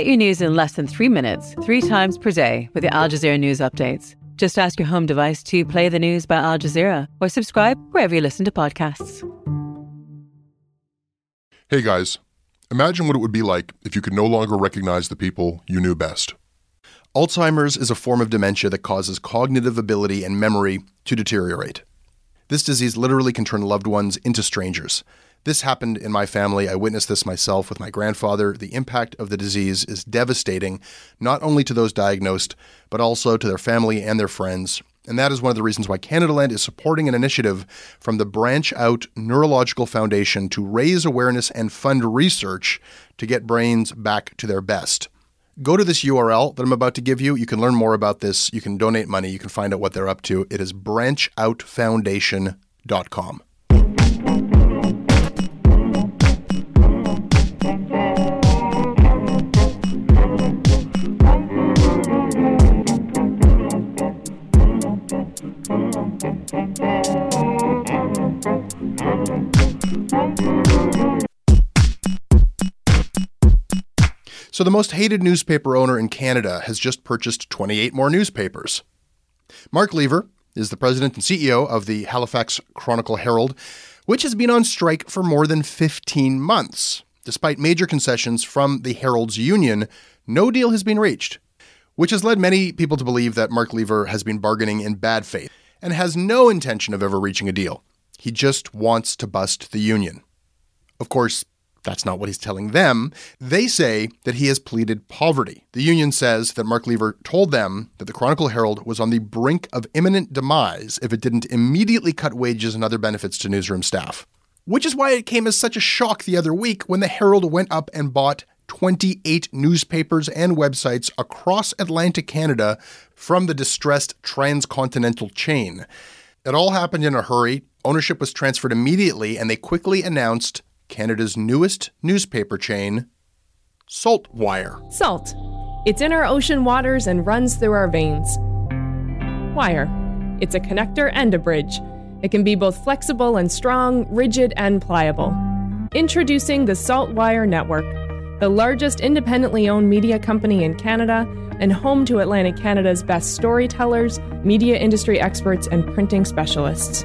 Get your news in less than three minutes, three times per day with the Al Jazeera News Updates. Just ask your home device to play the news by Al Jazeera or subscribe wherever you listen to podcasts. Hey guys, imagine what it would be like if you could no longer recognize the people you knew best. Alzheimer's is a form of dementia that causes cognitive ability and memory to deteriorate. This disease literally can turn loved ones into strangers. This happened in my family. I witnessed this myself with my grandfather. The impact of the disease is devastating, not only to those diagnosed, but also to their family and their friends. And that is one of the reasons why Canadaland is supporting an initiative from the Branch Out Neurological Foundation to raise awareness and fund research to get brains back to their best. Go to this URL that I'm about to give you. You can learn more about this. You can donate money. You can find out what they're up to. It is branchoutfoundation.com. So, the most hated newspaper owner in Canada has just purchased 28 more newspapers. Mark Lever is the president and CEO of the Halifax Chronicle Herald, which has been on strike for more than 15 months. Despite major concessions from the Herald's union, no deal has been reached, which has led many people to believe that Mark Lever has been bargaining in bad faith and has no intention of ever reaching a deal. He just wants to bust the union. Of course, that's not what he's telling them. They say that he has pleaded poverty. The union says that Mark Lever told them that the Chronicle Herald was on the brink of imminent demise if it didn't immediately cut wages and other benefits to newsroom staff. Which is why it came as such a shock the other week when the Herald went up and bought 28 newspapers and websites across Atlantic Canada from the distressed transcontinental chain. It all happened in a hurry. Ownership was transferred immediately, and they quickly announced Canada's newest newspaper chain, Saltwire. Salt. It's in our ocean waters and runs through our veins. Wire. It's a connector and a bridge. It can be both flexible and strong, rigid and pliable. Introducing the Saltwire Network, the largest independently owned media company in Canada and home to Atlantic Canada's best storytellers, media industry experts, and printing specialists.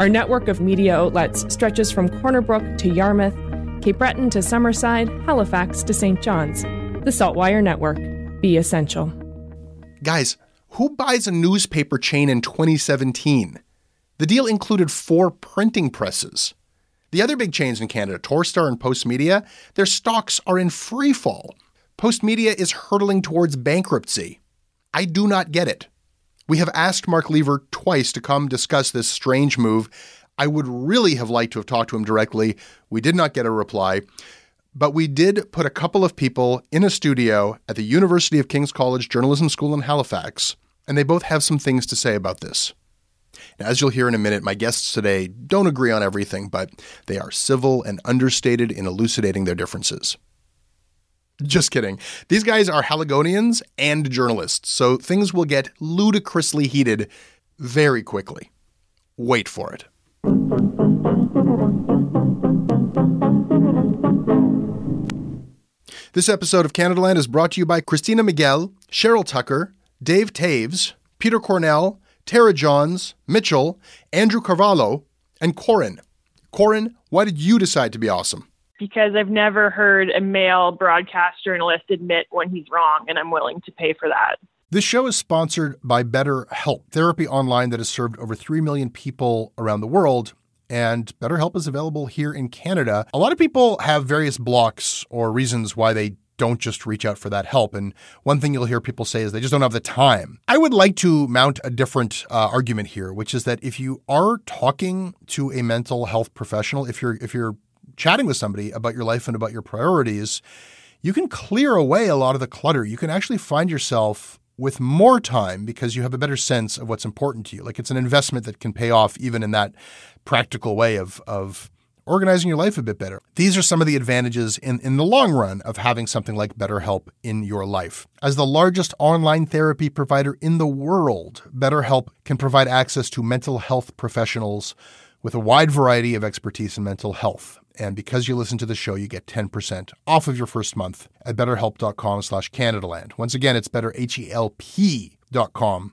Our network of media outlets stretches from Corner Brook to Yarmouth, Cape Breton to Summerside, Halifax to St. John's. The Saltwire Network. Be essential. Guys, who buys a newspaper chain in 2017? The deal included four printing presses. The other big chains in Canada, Torstar and Postmedia, their stocks are in free fall. Postmedia is hurtling towards bankruptcy. I do not get it. We have asked Mark Lever twice to come discuss this strange move. I would really have liked to have talked to him directly. We did not get a reply. But we did put a couple of people in a studio at the University of King's College Journalism School in Halifax, and they both have some things to say about this. Now, as you'll hear in a minute, my guests today don't agree on everything, but they are civil and understated in elucidating their differences. Just kidding. These guys are Haligonians and journalists, so things will get ludicrously heated very quickly. Wait for it. This episode of Canada Land is brought to you by Christina Miguel, Cheryl Tucker, Dave Taves, Peter Cornell, Tara Johns, Mitchell, Andrew Carvalho, and Corin. Corin, why did you decide to be awesome? Because I've never heard a male broadcast journalist admit when he's wrong, and I'm willing to pay for that. This show is sponsored by BetterHelp, therapy online that has served over 3 million people around the world. And BetterHelp is available here in Canada. A lot of people have various blocks or reasons why they don't just reach out for that help. And one thing you'll hear people say is they just don't have the time. I would like to mount a different uh, argument here, which is that if you are talking to a mental health professional, if you're if you're chatting with somebody about your life and about your priorities, you can clear away a lot of the clutter. You can actually find yourself with more time because you have a better sense of what's important to you. Like it's an investment that can pay off even in that practical way of of organizing your life a bit better. These are some of the advantages in, in the long run of having something like BetterHelp in your life. As the largest online therapy provider in the world, BetterHelp can provide access to mental health professionals with a wide variety of expertise in mental health. And because you listen to the show, you get 10% off of your first month at betterhelp.com slash Canadaland. Once again, it's betterhelp.com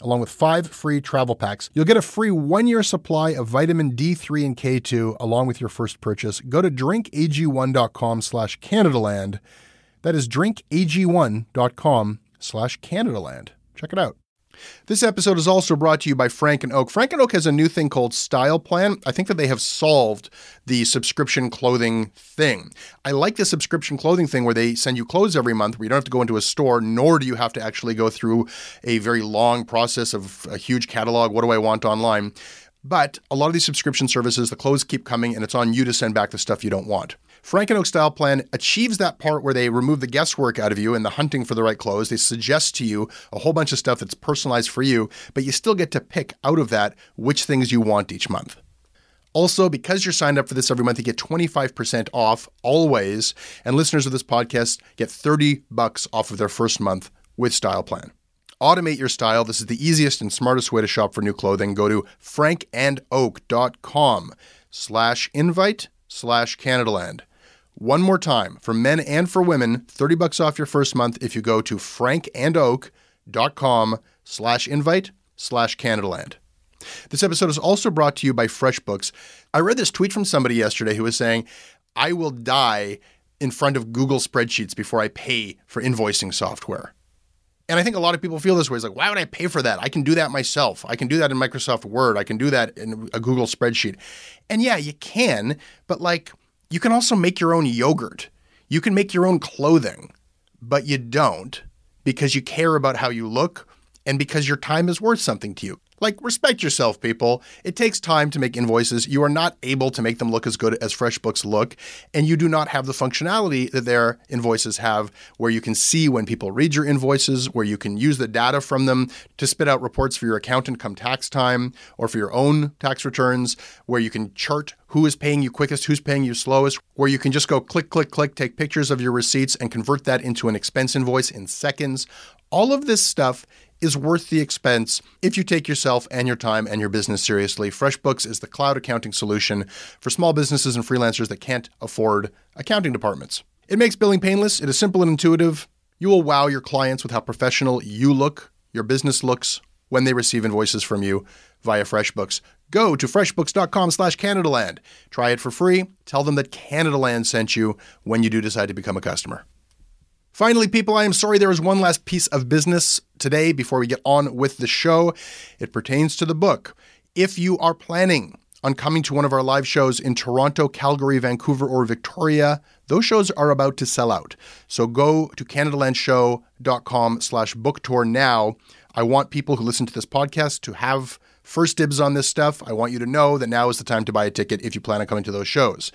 along with five free travel packs. You'll get a free one year supply of vitamin D3 and K2 along with your first purchase. Go to drinkag1.com slash Canadaland. That is drinkag1.com slash Canadaland. Check it out. This episode is also brought to you by Frank and Oak. Frank and Oak has a new thing called Style Plan. I think that they have solved the subscription clothing thing. I like the subscription clothing thing where they send you clothes every month where you don't have to go into a store, nor do you have to actually go through a very long process of a huge catalog. What do I want online? But a lot of these subscription services, the clothes keep coming and it's on you to send back the stuff you don't want. Frank and Oak Style Plan achieves that part where they remove the guesswork out of you and the hunting for the right clothes. They suggest to you a whole bunch of stuff that's personalized for you, but you still get to pick out of that which things you want each month. Also, because you're signed up for this every month, you get 25% off always, and listeners of this podcast get 30 bucks off of their first month with Style Plan. Automate your style. This is the easiest and smartest way to shop for new clothing. Go to frankandoak.com slash invite slash Canadaland. One more time, for men and for women, 30 bucks off your first month if you go to frankandoak.com slash invite slash Canadaland. This episode is also brought to you by FreshBooks. I read this tweet from somebody yesterday who was saying, I will die in front of Google spreadsheets before I pay for invoicing software. And I think a lot of people feel this way. It's like, why would I pay for that? I can do that myself. I can do that in Microsoft Word. I can do that in a Google spreadsheet. And yeah, you can, but like, you can also make your own yogurt. You can make your own clothing, but you don't because you care about how you look and because your time is worth something to you. Like, respect yourself, people. It takes time to make invoices. You are not able to make them look as good as FreshBooks look, and you do not have the functionality that their invoices have, where you can see when people read your invoices, where you can use the data from them to spit out reports for your accountant come tax time or for your own tax returns, where you can chart who is paying you quickest, who's paying you slowest, where you can just go click, click, click, take pictures of your receipts and convert that into an expense invoice in seconds. All of this stuff is worth the expense if you take yourself and your time and your business seriously. FreshBooks is the cloud accounting solution for small businesses and freelancers that can't afford accounting departments. It makes billing painless, it is simple and intuitive. You will wow your clients with how professional you look, your business looks when they receive invoices from you via FreshBooks. Go to freshbooks.com slash Canadaland. Try it for free. Tell them that Canadaland sent you when you do decide to become a customer. Finally, people, I am sorry there is one last piece of business today before we get on with the show. It pertains to the book. If you are planning on coming to one of our live shows in Toronto, Calgary, Vancouver, or Victoria, those shows are about to sell out. So go to CanadaLandShow.com slash book tour now. I want people who listen to this podcast to have first dibs on this stuff. I want you to know that now is the time to buy a ticket if you plan on coming to those shows.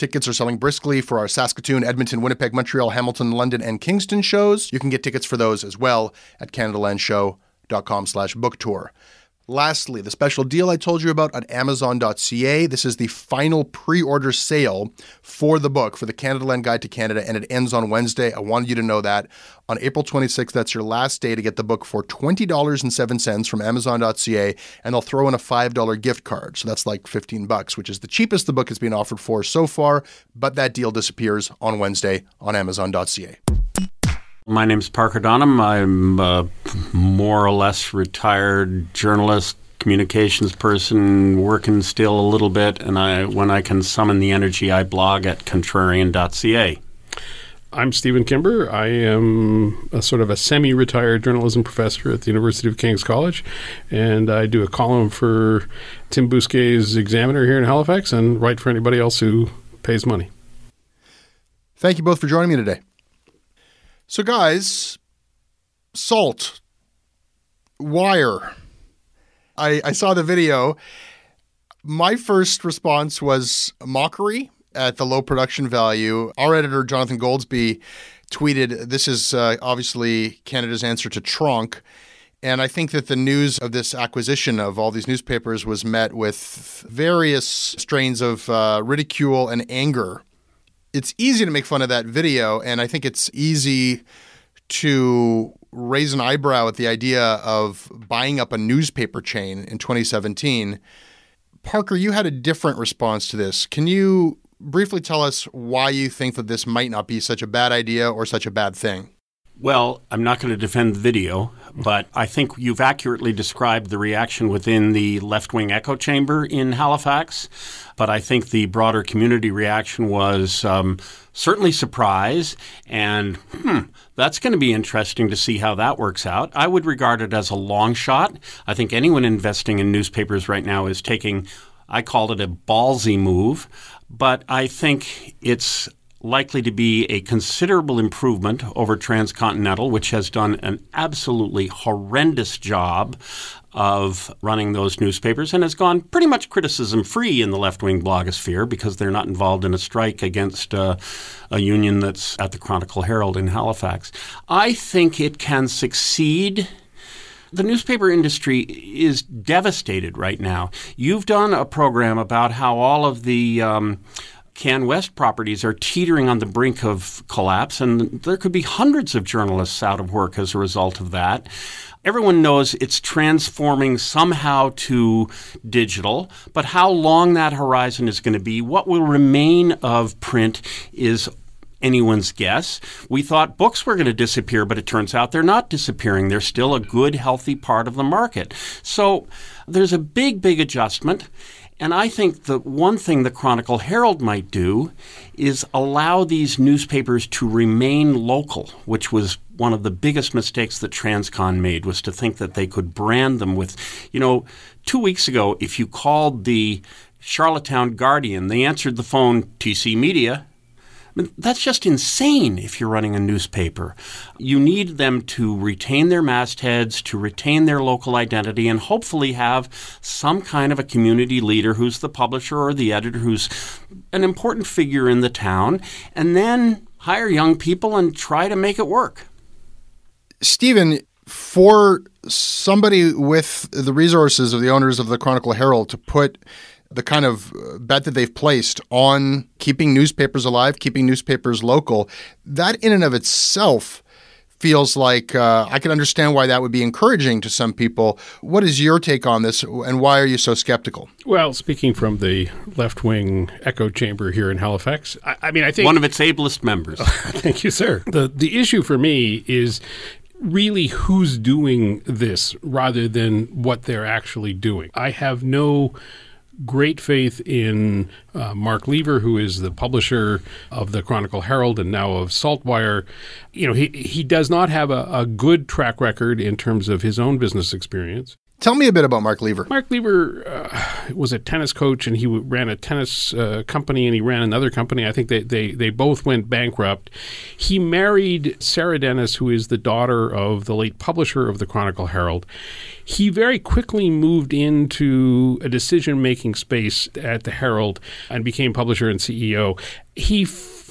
Tickets are selling briskly for our Saskatoon, Edmonton, Winnipeg, Montreal, Hamilton, London, and Kingston shows. You can get tickets for those as well at CanadaLandShow.com slash book tour. Lastly, the special deal I told you about at Amazon.ca. This is the final pre order sale for the book for the Canada Land Guide to Canada, and it ends on Wednesday. I wanted you to know that. On April 26th, that's your last day to get the book for $20.07 from Amazon.ca, and they'll throw in a $5 gift card. So that's like 15 bucks, which is the cheapest the book has been offered for so far, but that deal disappears on Wednesday on Amazon.ca. My name's Parker Donham. I'm a more or less retired journalist, communications person, working still a little bit, and I when I can summon the energy, I blog at contrarian.ca. I'm Stephen Kimber. I am a sort of a semi-retired journalism professor at the University of King's College, and I do a column for Tim Bousquet's Examiner here in Halifax, and write for anybody else who pays money. Thank you both for joining me today. So, guys, salt, wire. I, I saw the video. My first response was mockery at the low production value. Our editor, Jonathan Goldsbie, tweeted this is uh, obviously Canada's answer to Tronc. And I think that the news of this acquisition of all these newspapers was met with various strains of uh, ridicule and anger it's easy to make fun of that video, and I think it's easy to raise an eyebrow at the idea of buying up a newspaper chain in 2017. Parker, you had a different response to this. Can you briefly tell us why you think that this might not be such a bad idea or such a bad thing? Well, I'm not going to defend the video, but I think you've accurately described the reaction within the left wing echo chamber in Halifax. But I think the broader community reaction was um, certainly surprise and, hmm, that's going to be interesting to see how that works out. I would regard it as a long shot. I think anyone investing in newspapers right now is taking, I called it a ballsy move, but I think it's likely to be a considerable improvement over Transcontinental, which has done an absolutely horrendous job of running those newspapers and has gone pretty much criticism free in the left wing blogosphere because they're not involved in a strike against uh, a union that's at the Chronicle Herald in Halifax. I think it can succeed. The newspaper industry is devastated right now. You've done a program about how all of the um, CanWest properties are teetering on the brink of collapse, and there could be hundreds of journalists out of work as a result of that. Everyone knows it's transforming somehow to digital, but how long that horizon is going to be, what will remain of print is anyone's guess. We thought books were going to disappear, but it turns out they're not disappearing. They're still a good, healthy part of the market. So there's a big, big adjustment. And I think the one thing the Chronicle Herald might do is allow these newspapers to remain local, which was one of the biggest mistakes that Transcon made was to think that they could brand them with, you know, two weeks ago, if you called the Charlottetown Guardian, they answered the phone TC Media I mean, that's just insane if you're running a newspaper. You need them to retain their mastheads, to retain their local identity, and hopefully have some kind of a community leader who's the publisher or the editor who's an important figure in the town, and then hire young people and try to make it work. Stephen, for somebody with the resources of the owners of the Chronicle Herald to put the kind of uh, bet that they've placed on keeping newspapers alive, keeping newspapers local, that in and of itself feels like uh, I can understand why that would be encouraging to some people. What is your take on this, and why are you so skeptical? Well, speaking from the left wing echo chamber here in Halifax, I, I mean, I think one of its ablest members. thank you, sir. The the issue for me is really who's doing this rather than what they're actually doing. I have no great faith in uh, Mark Lever, who is the publisher of the Chronicle Herald and now of Saltwire. You know, he, he does not have a, a good track record in terms of his own business experience. Tell me a bit about Mark Lever. Mark Lever uh, was a tennis coach, and he ran a tennis uh, company, and he ran another company. I think they, they, they both went bankrupt. He married Sarah Dennis, who is the daughter of the late publisher of the Chronicle Herald. He very quickly moved into a decision making space at the Herald and became publisher and CEO. He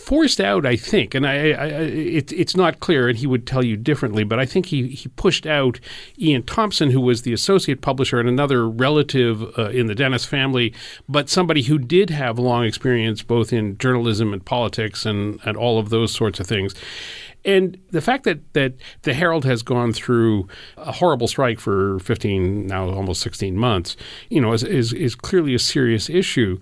forced out, I think, and I, I it, it's not clear, and he would tell you differently, but I think he, he pushed out Ian Thompson, who was the associate publisher and another relative uh, in the Dennis family, but somebody who did have long experience both in journalism and politics and, and all of those sorts of things. And the fact that, that the Herald has gone through a horrible strike for 15, now almost 16 months, you know, is, is, is clearly a serious issue.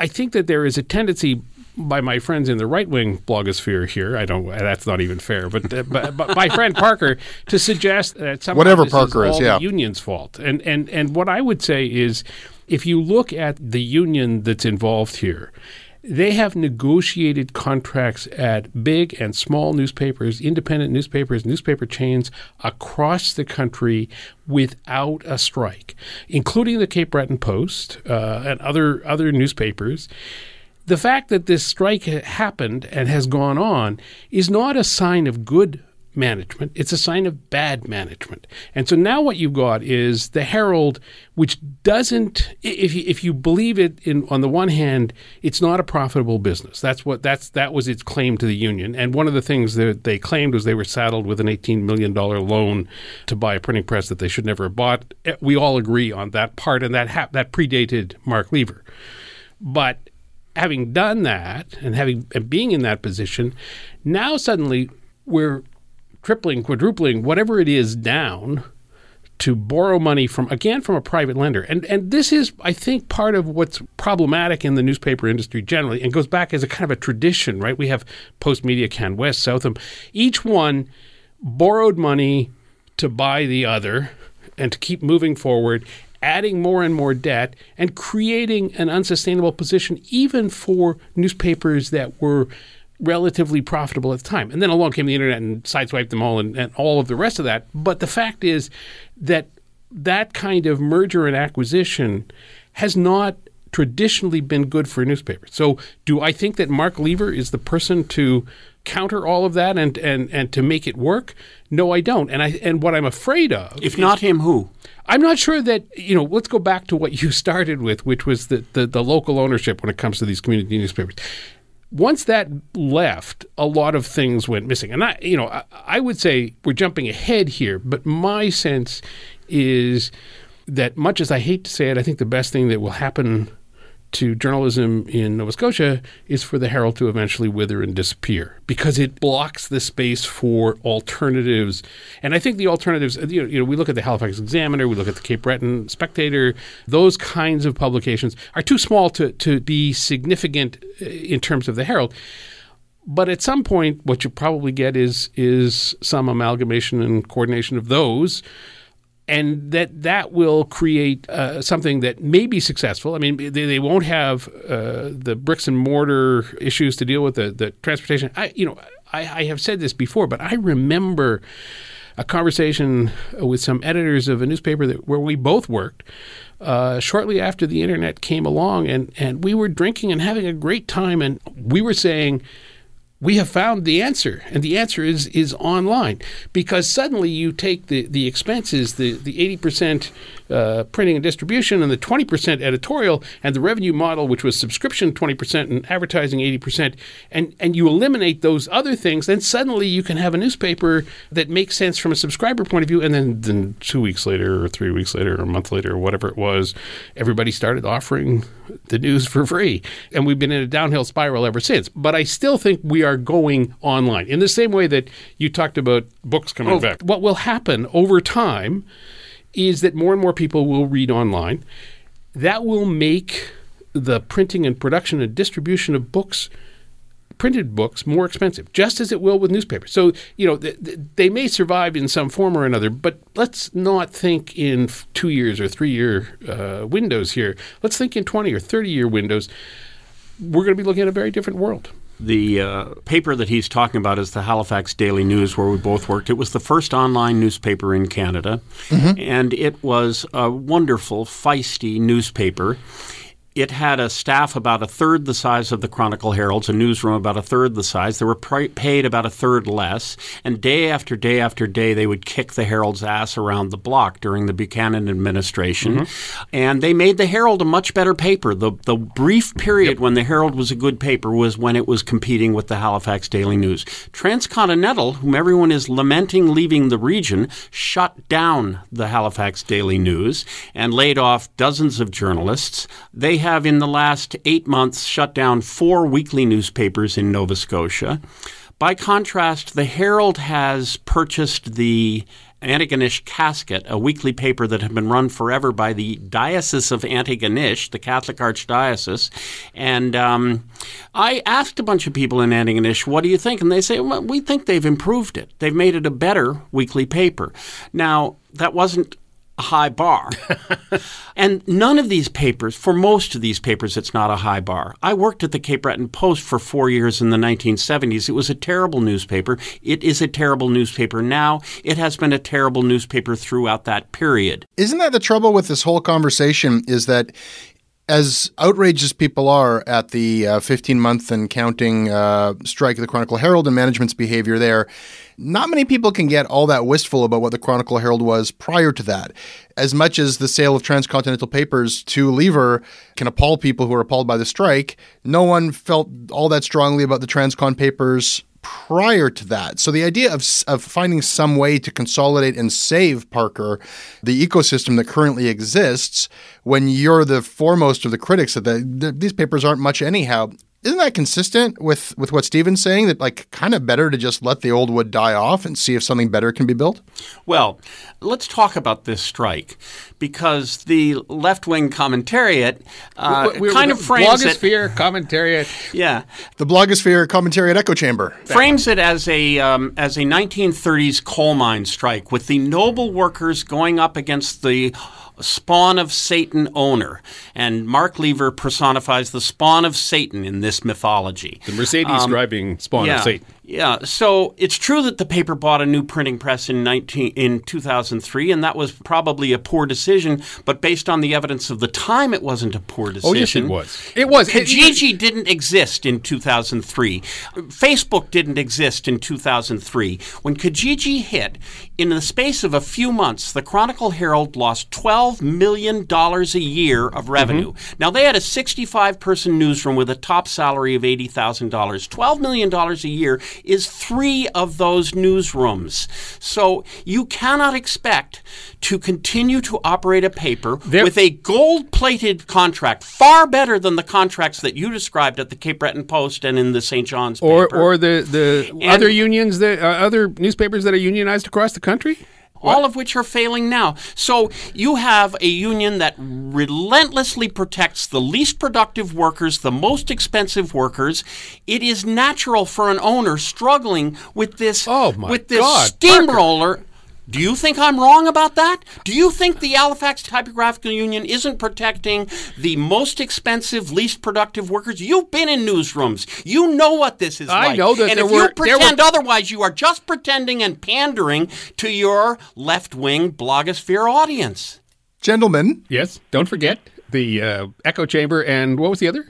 I think that there is a tendency by my friends in the right wing blogosphere here. I don't. That's not even fair. But uh, but, but my friend Parker to suggest that somehow whatever Parker is, is, yeah, the union's fault. And and and what I would say is, if you look at the union that's involved here. They have negotiated contracts at big and small newspapers, independent newspapers, newspaper chains across the country without a strike, including the Cape Breton Post uh, and other other newspapers the fact that this strike happened and has gone on is not a sign of good management. It's a sign of bad management. And so now what you've got is the Herald, which doesn't, if you, if you believe it, in on the one hand, it's not a profitable business. That's what that's that was its claim to the union. And one of the things that they claimed was they were saddled with an eighteen million dollar loan to buy a printing press that they should never have bought. Eh, we all agree on that part, and that ha- that predated Mark Lever. But having done that and having and being in that position, now suddenly we're tripling, quadrupling, whatever it is down to borrow money from again from a private lender. And and this is I think part of what's problematic in the newspaper industry generally and goes back as a kind of a tradition, right? We have Post Media, Can West, Southam. Each one borrowed money to buy the other and to keep moving forward adding more and more debt and creating an unsustainable position even for newspapers that were relatively profitable at the time. And then along came the internet and sideswiped them all and, and all of the rest of that. But the fact is that that kind of merger and acquisition has not traditionally been good for newspapers. So do I think that Mark Lever is the person to counter all of that and, and, and to make it work? No, I don't. And I and what I'm afraid of If not him, who? I'm not sure that you know. Let's go back to what you started with, which was the, the, the local ownership when it comes to these community newspapers. Once that left, a lot of things went missing, and I, you know, I, I would say we're jumping ahead here, but my sense is that much as I hate to say it, I think the best thing that will happen to journalism in Nova Scotia is for the Herald to eventually wither and disappear because it blocks the space for alternatives. And I think the alternatives, you know, you know, we look at the Halifax Examiner, we look at the Cape Breton Spectator, those kinds of publications are too small to, to be significant uh, in terms of the Herald. But at some point, what you probably get is is some amalgamation and coordination of those and that that will create uh, something that may be successful. I mean, they, they won't have uh, the bricks and mortar issues to deal with the, the transportation. I, you know, I, I have said this before, but I remember a conversation with some editors of a newspaper that where we both worked. Uh, shortly after the internet came along, and, and we were drinking and having a great time, and we were saying, we have found the answer, and the answer is is online because suddenly you take the, the expenses, the the eighty percent uh, printing and distribution, and the twenty percent editorial, and the revenue model, which was subscription twenty percent and advertising eighty percent, and and you eliminate those other things, then suddenly you can have a newspaper that makes sense from a subscriber point of view, and then then two weeks later, or three weeks later, or a month later, or whatever it was, everybody started offering the news for free, and we've been in a downhill spiral ever since. But I still think we are going online in the same way that you talked about books coming Oh. back. What will happen over time is that more and more people will read online. That will make the printing and production and distribution of books printed books more expensive, just as it will with newspapers. So, you know, th- th- they may survive in some form or another, but let's not think in f- two years or three year uh, windows here. Let's think in 20 or 30 year windows. We're going to be looking at a very different world. The uh, paper that he's talking about is the Halifax Daily News, where we both worked. It was the first online newspaper in Canada, and it was a wonderful, feisty newspaper. It had a staff about a third the size of the Chronicle Herald's, a newsroom about a third the size. They were pri- paid about a third less, and day after day after day, they would kick the Herald's ass around the block during the Buchanan administration. Mm-hmm. And they made the Herald a much better paper. The, the brief period when the Herald was a good paper was when it was competing with the Halifax Daily News. Transcontinental, whom everyone is lamenting leaving the region, shut down the Halifax Daily News and laid off dozens of journalists. They have, in the last eight months, shut down four weekly newspapers in Nova Scotia. By contrast, the Herald has purchased the Antigonish Casket, a weekly paper that had been run forever by the Diocese of Antigonish, the Catholic Archdiocese. And um, I asked a bunch of people in Antigonish, what do you think? And they say, well, we think they've improved it. They've made it a better weekly paper. Now, that wasn't a high bar. and none of these papers, for most of these papers, it's not a high bar. I worked at the Cape Breton Post for four years in the 1970s. It was a terrible newspaper. It is a terrible newspaper now. It has been a terrible newspaper throughout that period. Isn't that the trouble with this whole conversation? Is that as outraged as people are at the 15 month and counting uh, strike of the Chronicle Herald and management's behavior there, not many people can get all that wistful about what the Chronicle Herald was prior to that. As much as the sale of transcontinental papers to Lever can appall people who are appalled by the strike, no one felt all that strongly about the transcon papers prior to that. So the idea of, of finding some way to consolidate and save Parker, the ecosystem that currently exists, when you're the foremost of the critics that the, the, these papers aren't much anyhow. Isn't that consistent with, with what Stephen's saying that like kind of better to just let the old wood die off and see if something better can be built? Well, let's talk about this strike because the left wing commentariat uh, We- we- kind of frames it. blogosphere, commentariat. Yeah, The blogosphere commentariat Echo Chamber. frames it as a um, as a 1930s coal mine strike with the noble workers going up against the spawn of Satan owner, and Mark Lever personifies the spawn of Satan in this mythology. The Mercedes um, driving spawn yeah, of Satan. Yeah, so it's true that the paper bought a new printing press in 19 in 2003 and that was probably a poor decision, but based on the evidence of the time it wasn't a poor decision. Oh, yes, it was. It was. It- Kijiji didn't exist in 2003. Facebook didn't exist in 2003. When Kijiji hit, in the space of a few months, the Chronicle Herald lost $12 million a year of revenue. Now, they had a 65 person newsroom with a top salary of $80,000. $12 million a year is three of those newsrooms. So you cannot expect to continue to operate a paper There- with a gold plated contract, far better than the contracts that you described at the Cape Breton Post and in the St. John's Or, paper. or the, the And- other unions, that uh, other newspapers that are unionized across the country? All of which are failing now. So you have a union that relentlessly protects the least productive workers, the most expensive workers. It is natural for an owner struggling with this Oh, with this God, steamroller. Do you think I'm wrong about that? Do you think the Halifax Typographical Union isn't protecting the most expensive, least productive workers? You've been in newsrooms. You know what this is I like. know that and there if were- you there were- pretend otherwise, you are just pretending and pandering to your left wing blogosphere audience. Gentlemen, Yes. Don't forget the uh, echo chamber and what was the other?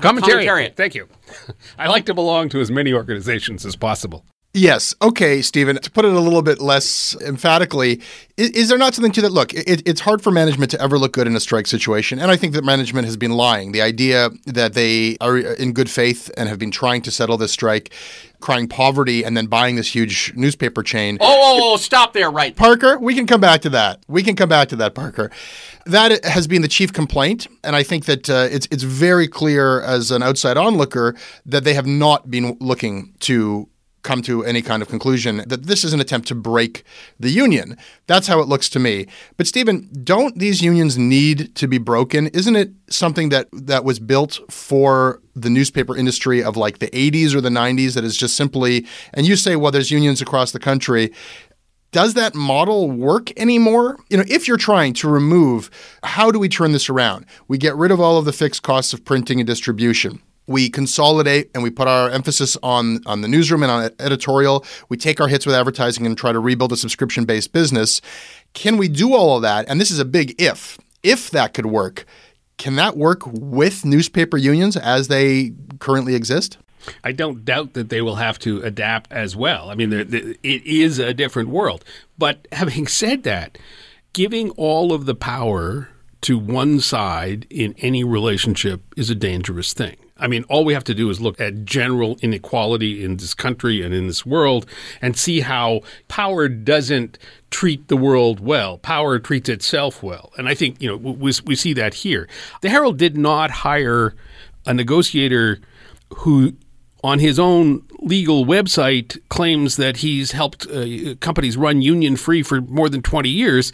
Commentariat. Commentariat. Thank you. I like to belong to as many organizations as possible. Yes. Okay, Stephen. To put it a little bit less emphatically, is, is there not something to that? Look, it, it's hard for management to ever look good in a strike situation, and I think that management has been lying. The idea that they are in good faith and have been trying to settle this strike, crying poverty, and then buying this huge newspaper chain. Oh, oh, oh, stop there, right. Parker, we can come back to that. We can come back to that, Parker. That has been the chief complaint, and I think that uh, it's it's very clear as an outside onlooker that they have not been looking to come to any kind of conclusion that this is an attempt to break the union. That's how it looks to me. But Stephen, don't these unions need to be broken? Isn't it something that that was built for the newspaper industry of like the 80s or the 90s that is just simply and you say well there's unions across the country does that model work anymore? You know, if you're trying to remove, how do we turn this around? We get rid of all of the fixed costs of printing and distribution. We consolidate and we put our emphasis on, on the newsroom and on editorial. We take our hits with advertising and try to rebuild a subscription based business. Can we do all of that? And this is a big if. If that could work, can that work with newspaper unions as they currently exist? I don't doubt that they will have to adapt as well. I mean, they're, they're, it is a different world. But having said that, giving all of the power to one side in any relationship is a dangerous thing. I mean, all we have to do is look at general inequality in this country and in this world and see how power doesn't treat the world well. Power treats itself well. And I think, you know, we, we see that here. The Herald did not hire a negotiator who on his own legal website claims that he's helped uh, companies run union free for more than 20 years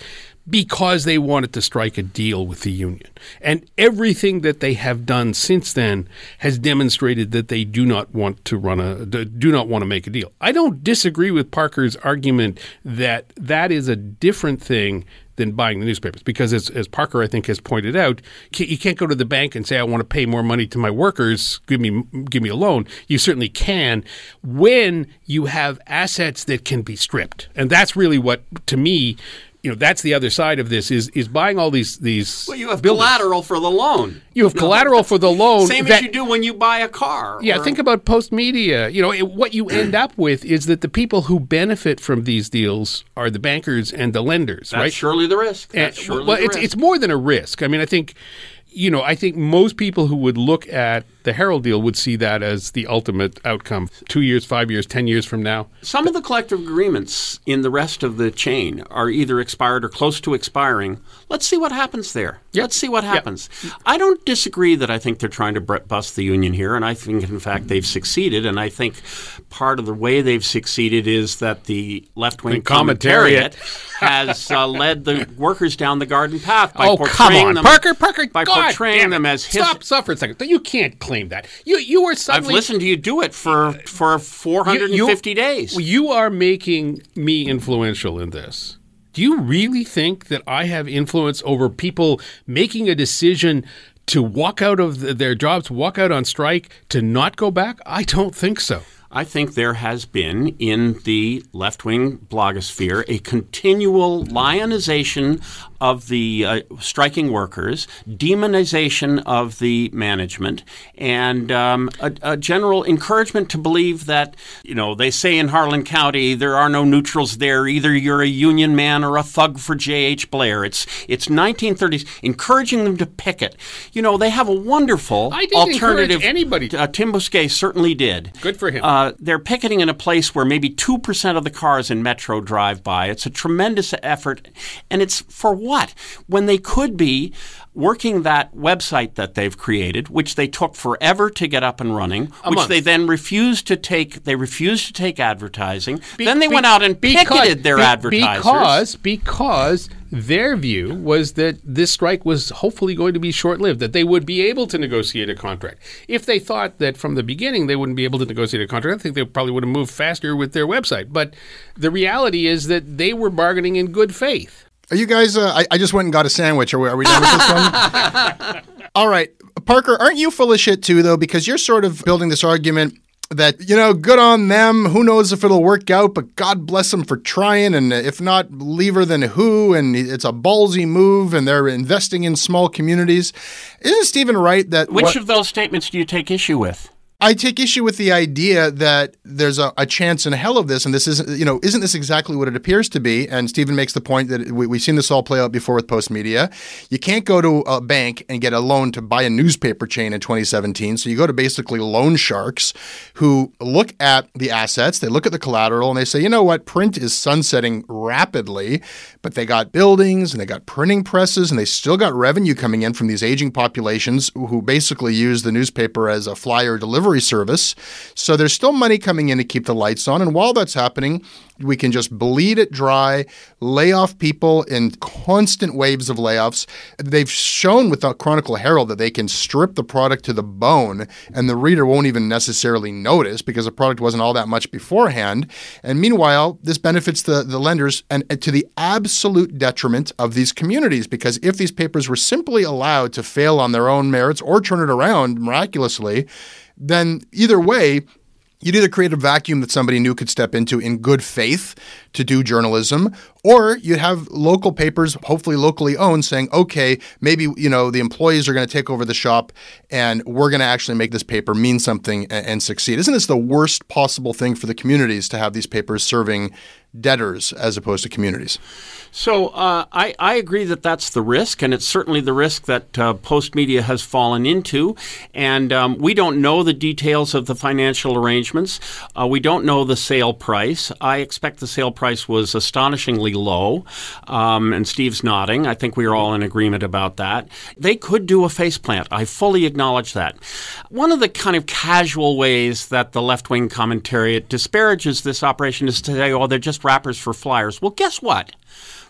because they wanted to strike a deal with the union. And everything that they have done since then has demonstrated that they do not want to run a do not want to make a deal. I don't disagree with Parker's argument that that is a different thing than buying the newspapers because as, as Parker I think has pointed out you can't go to the bank and say I want to pay more money to my workers give me give me a loan you certainly can when you have assets that can be stripped and that's really what to me you know that's the other side of this is is buying all these these. Well, you have buildings. collateral for the loan. You have collateral for the loan. Same that, as you do when you buy a car. Yeah, or, think about post media. You know it, what you end up with is that the people who benefit from these deals are the bankers and the lenders. That's right? surely the risk. That's and, surely well, it's risk. it's more than a risk. I mean, I think you know, I think most people who would look at the Herald deal would see that as the ultimate outcome. Two years, five years, ten years from now. Some of the collective agreements in the rest of the chain are either expired or close to expiring. Let's see what happens there. Yep. Let's see what Yep. happens. I don't disagree that I think they're trying to bust the union here, and I think, in fact, they've succeeded. And I think part of the way they've succeeded is that the left wing commentariat. has uh, led the workers down the garden path by oh come portraying on, them Parker, Parker, by God portraying them as his. stop, stop for a second. You can't claim that. You you were I've listened to you do it for for 450 days. You are making me influential in this. Do you really think that I have influence over people making a decision to walk out of th- their jobs, walk out on strike, to not go back? I don't think so. I think there has been in the left wing blogosphere a continual lionization of the uh, striking workers, demonization of the management, and um, a, a general encouragement to believe that, you know, they say in Harlan County there are no neutrals there. Either you're a union man or a thug for J.H. Blair. It's, it's 1930s, encouraging them to picket. You know, they have a wonderful I didn't encourage alternative. anybody. Uh, Tim Bousquet certainly did. Good for him. Uh, Uh, they're picketing in a place where maybe 2% of the cars in Metro drive by. It's a tremendous effort. And it's for what? When they could be working that website that they've created, which they took forever to get up and running, which month. they then refused to take. They refused to take advertising. Be- then they be- went out and because- picketed their be- advertisers. Because because their view was that this strike was hopefully going to be short-lived, that they would be able to negotiate a contract. If they thought that from the beginning they wouldn't be able to negotiate a contract, I think they probably would have moved faster with their website. But the reality is that they were bargaining in good faith. Are you guys? Uh, I, I just went and got a sandwich. Are we, are we done with this one? All right, Parker, aren't you full of shit too, though? Because you're sort of building this argument that you know, good on them. Who knows if it'll work out? But God bless them for trying. And if not, Lever than who? And it's a ballsy move. And they're investing in small communities. Isn't Stephen right that Which what- of those statements do you take issue with? I take issue with the idea that there's a, a chance in hell of this, and this isn't, you know, isn't this exactly what it appears to be? And Stephen makes the point that we, we've seen this all play out before with Post Media. You can't go to a bank and get a loan to buy a newspaper chain in 2017. So you go to basically loan sharks who look at the assets, they look at the collateral, and they say, you know what, print is sunsetting rapidly, but they got buildings and they got printing presses, and they still got revenue coming in from these aging populations who basically use the newspaper as a flyer delivery auxiliary service. So there's still money coming in to keep the lights on. And while that's happening, we can just bleed it dry, lay off people in constant waves of layoffs. They've shown with the Chronicle Herald that they can strip the product to the bone and the reader won't even necessarily notice because the product wasn't all that much beforehand. And meanwhile, this benefits the, the lenders and, and to the absolute detriment of these communities because if these papers were simply allowed to fail on their own merits or turn it around miraculously, then either way, You'd either create a vacuum that somebody new could step into in good faith to do journalism, or you'd have local papers, hopefully locally owned, saying, okay, maybe you know the employees are going to take over the shop, and we're going to actually make this paper mean something and, and succeed. Isn't this the worst possible thing for the communities to have these papers serving debtors as opposed to communities? So uh, I, I agree that that's the risk, and it's certainly the risk that uh, Postmedia has fallen into. And um, we don't know the details of the financial arrangements. Uh, we don't know the sale price. I expect the sale price was astonishingly low, um, and Steve's nodding. I think we are all in agreement about that. They could do a faceplant. I fully acknowledge that. One of the kind of casual ways that the left wing commentariat disparages this operation is to say, oh, they're just wrappers for flyers. Well, guess what?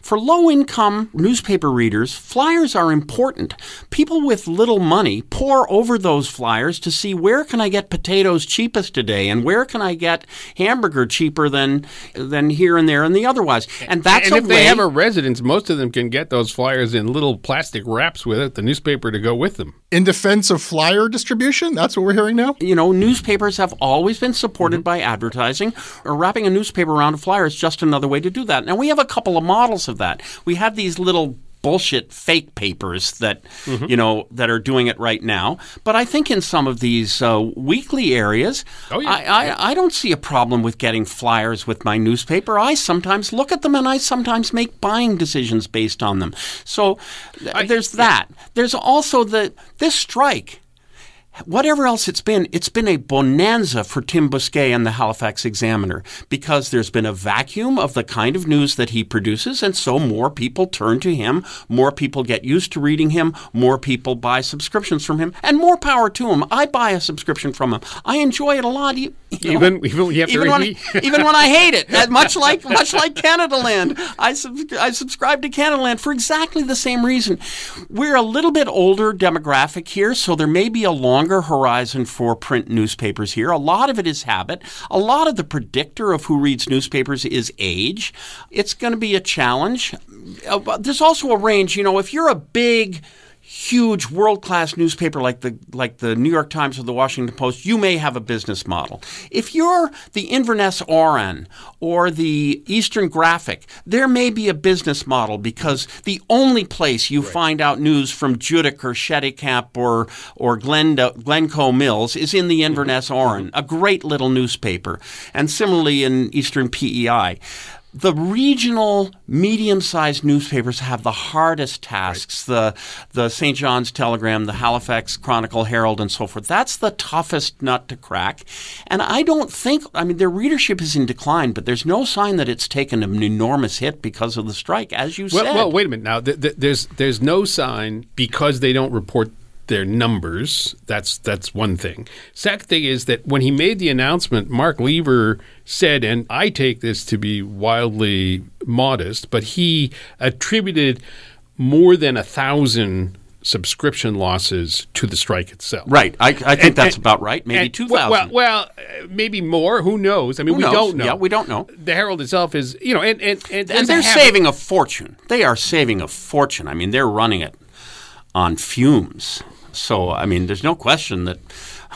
For low income newspaper readers, flyers are important. People with little money pore over those flyers to see where can I get potatoes cheapest today and where can I get hamburger cheaper than than here and there and the otherwise. And that's and a if way, they have a residence, most of them can get those flyers in little plastic wraps with it, the newspaper to go with them. In defense of flyer distribution, that's what we're hearing now. you know, newspapers have always been supported Mm-hmm. by advertising. Or wrapping a newspaper around a flyer is just another way to do that. Now we have a couple of models of that. We have these little bullshit fake papers that Mm-hmm. you know that are doing it right now. But I think in some of these uh, weekly areas, Oh, yeah. I, I, I don't see a problem with getting flyers with my newspaper. I sometimes look at them and I sometimes make buying decisions based on them. So th- there's that. There's also the this strike whatever else it's been, it's been a bonanza for Tim Bousquet and the Halifax Examiner because there's been a vacuum of the kind of news that he produces, and so more people turn to him, more people get used to reading him, more people buy subscriptions from him, and more power to him. I buy a subscription from him. I enjoy it a lot. You know. Even- even you have to even when, even when I hate it, much like much like Canadaland, I sub- I subscribe to Canadaland for exactly the same reason. We're a little bit older demographic here, so there may be a longer horizon for print newspapers here. A lot of it is habit. A lot of the predictor of who reads newspapers is age. It's going to be a challenge. Uh, There's also a range. You know, if you're a big huge world-class newspaper like the like the New York Times or the Washington Post, you may have a business model. If you're the Inverness Oran or the Eastern Graphic, there may be a business model because the only place you find out news from Judique or Cheticamp or or Glendo, Glencoe Mills is in the mm-hmm. Inverness Oran, mm-hmm. a great little newspaper, and similarly in Eastern PEI the regional medium-sized newspapers have the hardest tasks the the St. John's Telegram the Halifax Chronicle Herald and so forth that's the toughest nut to crack and I don't think I mean their readership is in decline but there's no sign that it's taken an enormous hit because of the strike as you Well, said well, wait a minute. Now, th- th- there's there's no sign because they don't report their numbers. That's that's one thing. Second thing is that when he made the announcement, Mark Lever said, and I take this to be wildly modest, but he attributed more than a thousand subscription losses to the strike itself. right I, I think And- that's and- about right maybe and- 2000 Well, well, maybe more. Who knows? I mean, Who we knows? don't know. Yeah, we don't know. The Herald itself is, you know, and and and, and they're saving a fortune. They are saving a fortune. I mean, they're running it on fumes. So, I mean, there's no question that.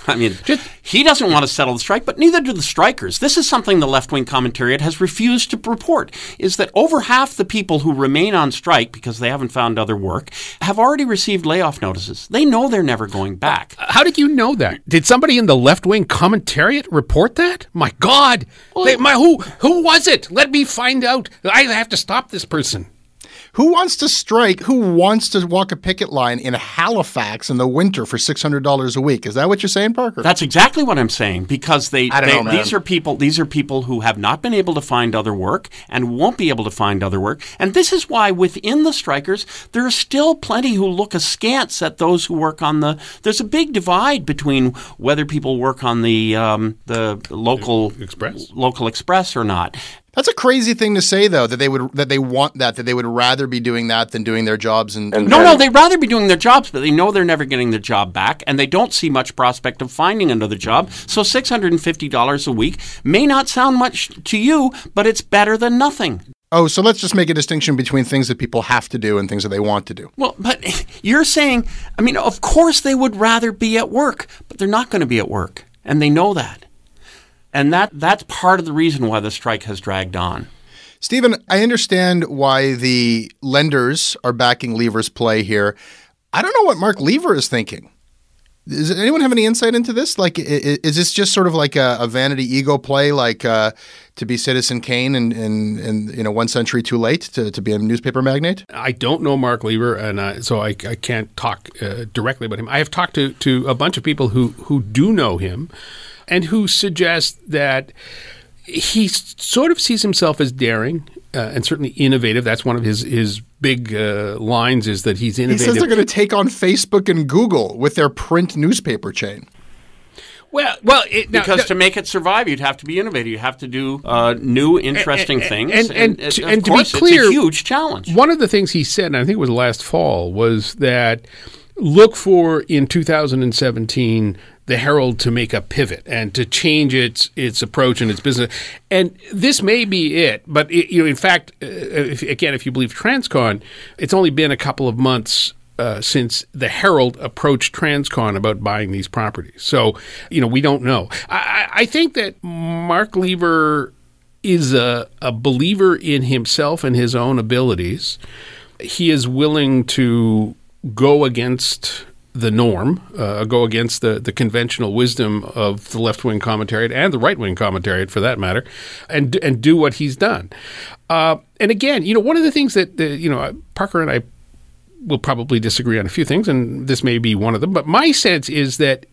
I mean, he doesn't want to settle the strike, but neither do the strikers. This is something the left-wing commentariat has refused to report: is that over half the people who remain on strike because they haven't found other work have already received layoff notices. They know they're never going back. Uh, how did you know that? Did somebody in the left wing commentariat report that? My God! They- my who who was it? Let me find out. I have to stop this person. Who wants to strike? Who wants to walk a picket line in Halifax in the winter for six hundred dollars a week? Is that what you're saying, Parker? That's exactly what I'm saying because they, I don't they know, man. these are people these are people who have not been able to find other work and won't be able to find other work. And this is why within the strikers there are still plenty who look askance at those who work on the there's a big divide between whether people work on the um, the local Xpress. local Xpress or not. That's a crazy thing to say, though. That they would that they want that that they would rather be doing that than doing their jobs. And, and No, no, they'd rather be doing their jobs, but they know they're never getting their job back, and they don't see much prospect of finding another job. So $650 a week may not sound much to you, but it's better than nothing. oh, so let's just make a distinction between things that people have to do and things that they want to do. Well, but you're saying, I mean, of course they would rather be at work, but they're not going to be at work, and they know that. And that that's part of the reason why the strike has dragged on. Stephen, I understand why the lenders are backing Lever's play here. I don't know what Mark Lever is thinking. Does anyone have any insight into this? Like, i- i- is this just sort of like a, a vanity ego play, like uh, to be Citizen Kane and, and, and you know one century too late to, to be a newspaper magnate? I don't know Mark Lever, and uh, so I, I can't talk uh, directly about him. I have talked to, to a bunch of people who, who do know him and who suggest that he sort of sees himself as daring uh, and certainly innovative. That's one of his, his big uh, lines is that he's innovative. He says they're going to take on Facebook and Google with their print newspaper chain. well, well, it, now, Because th- to make it survive, you'd have to be innovative. You have to do uh, new, interesting and- things. and- and it- to- of and to be clear, it's a huge challenge. One of the things he said, and I think it was last fall, was that look for in 2017 the Herald to make a pivot and to change its its approach and its business. And this may be it, but it, you know, in fact, uh, if, again, if you believe Transcon, it's only been a couple of months. Uh, since the Herald approached Transcon about buying these properties, so you know we don't know. I, I think that Mark Lever is a, a believer in himself and his own abilities. He is willing to go against the norm, uh, go against the, the conventional wisdom of the left wing commentariat and the right wing commentariat for that matter, and and do what he's done. Uh, and again, you know, one of the things that you know Parker and I will probably disagree on a few things, and this may be one of them. But my sense is that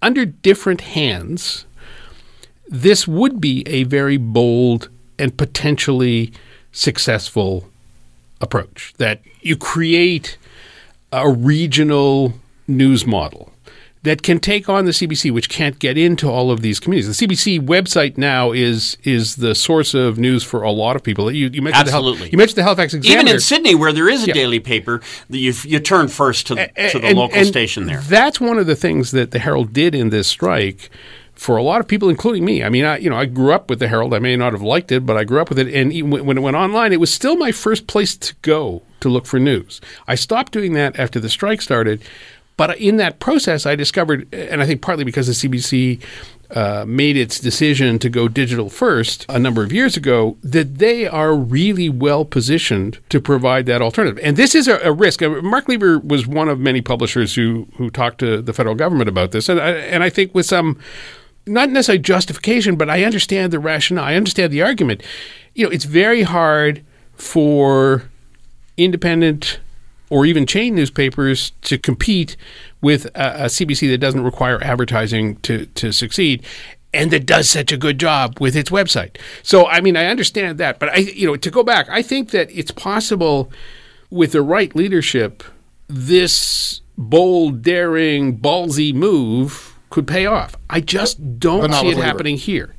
under different hands, this would be a very bold and potentially successful approach. That you create a regional news model that can take on the CBC, which can't get into all of these communities. The CBC website now is is the source of news for a lot of people. You, you mentioned The Absolutely. Hal- you mentioned the Halifax Examiner. Even in Sydney, where there is a Yeah. daily paper, you, you turn first to, the- to the and- local and station there. That's one of the things that the Herald did in this strike. For a lot of people, including me, I mean, I you know I grew up with the Herald. I may not have liked it, but I grew up with it. And when it went online, it was still my first place to go to look for news. I stopped doing that after the strike started, but in that process, I discovered, and I think partly because the CBC uh, made its decision to go digital first a number of years ago, that they are really well positioned to provide that alternative. And this is a, a risk. Mark Lever was one of many publishers who who talked to the federal government about this, and I, and I think with some not necessarily justification, but I understand the rationale. I understand the argument. You know, it's very hard for independent or even chain newspapers to compete with a, a CBC that doesn't require advertising to, to succeed and that does such a good job with its website. So, I mean, I understand that, but I, you know, to go back, I think that it's possible with the right leadership, this bold, daring, ballsy move could pay off. I just don't see it Lieber. happening here.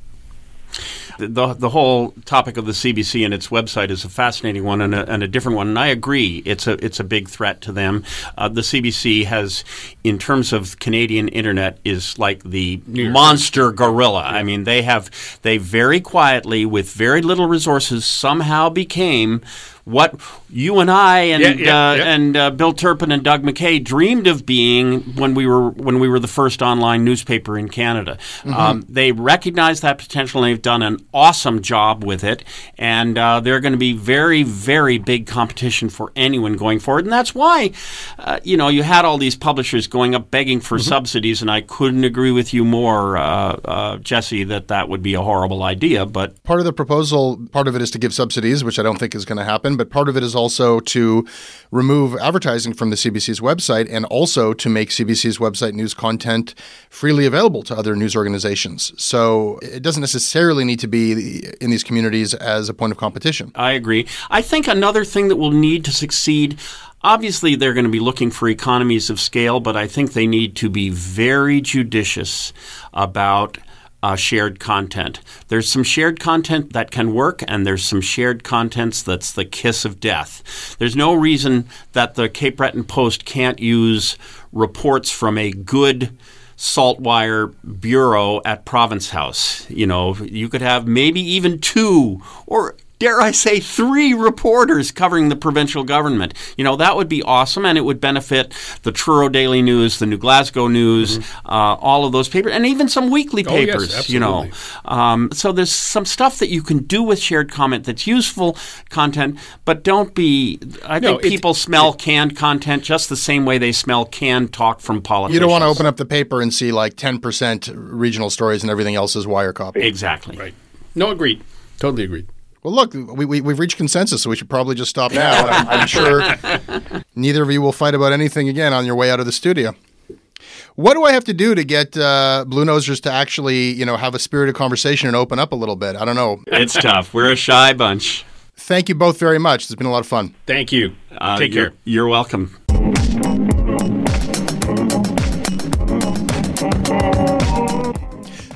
The, the whole topic of the CBC and its website is a fascinating one and a, and a different one. And I agree, it's a it's a big threat to them. Uh, the CBC has, in terms of Canadian internet, is like the monster gorilla. I mean, they have they very quietly, with very little resources, somehow became what you and I and Yeah, yeah, uh, yeah. and uh, Bill Turpin and Doug McKay dreamed of being when we were when we were the first online newspaper in Canada. Um, they recognize that potential and they've done an awesome job with it. And uh, they're going to be very very big competition for anyone going forward. And that's why uh, you know you had all these publishers going up begging for subsidies. And I couldn't agree with you more, uh, uh, Jesse, that that would be a horrible idea. But Part of the proposal, part of it is to give subsidies, which I don't think is going to happen. But part of it is also to remove advertising from the CBC's website and also to make CBC's website news content freely available to other news organizations. So it doesn't necessarily need to be in these communities as a point of competition. I agree. I think another thing that will need to succeed Obviously, they're going to be looking for economies of scale, but I think they need to be very judicious about uh, shared content. There's some shared content that can work, and there's some shared contents that's the kiss of death. There's no reason that the Cape Breton Post can't use reports from a good saltwire bureau at Province House. You know, you could have maybe even two or dare I say, three reporters covering the provincial government. You know, that would be awesome, and it would benefit the Truro Daily News, the New Glasgow News, mm-hmm. uh, all of those papers, and even some weekly papers, oh, yes, you know. Um, so there's some stuff that you can do with shared comment that's useful content, but don't be, I no, think people smell canned content just the same way they smell canned talk from politicians. You don't want to open up the paper and see like 10% regional stories and everything else is wire copy. Exactly. Right. No, agreed. Totally agreed. Well, look, we, we, have reached consensus, so we should probably just stop now. I'm, I'm sure neither of you will fight about anything again on your way out of the studio. What do I have to do to get uh, Blue Nosers to actually, you know, have a spirited conversation and open up a little bit? I don't know. It's tough. We're a shy bunch. Thank you both very much. It's been a lot of fun. Thank you. Uh, Take you're, care. You're welcome.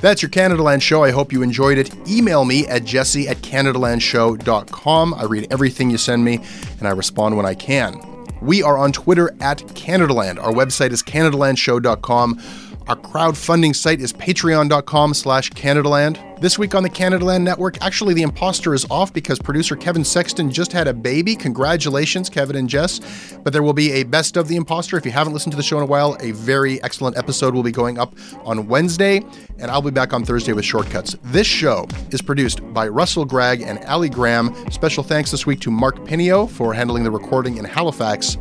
That's your Canadaland show. I hope you enjoyed it. Email me at jesse at CanadaLandShow.com. I read everything you send me and I respond when I can. We are on Twitter at Canadaland. Our website is CanadaLandShow.com. Our crowdfunding site is patreon.com slash Canadaland. This week on the Canadaland Network, actually the imposter is off because producer Kevin Sexton just had a baby. Congratulations, Kevin and Jess. But there will be a best of the imposter. If you haven't listened to the show in a while, a very excellent episode will be going up on Wednesday, and I'll be back on Thursday with shortcuts. This show is produced by Russell Gragg and Ali Graham. Special thanks this week to Mark Pinio for handling the recording in Halifax.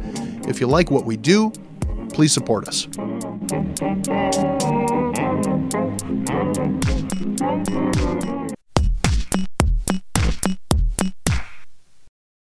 If you like what we do, please support us. Thank you.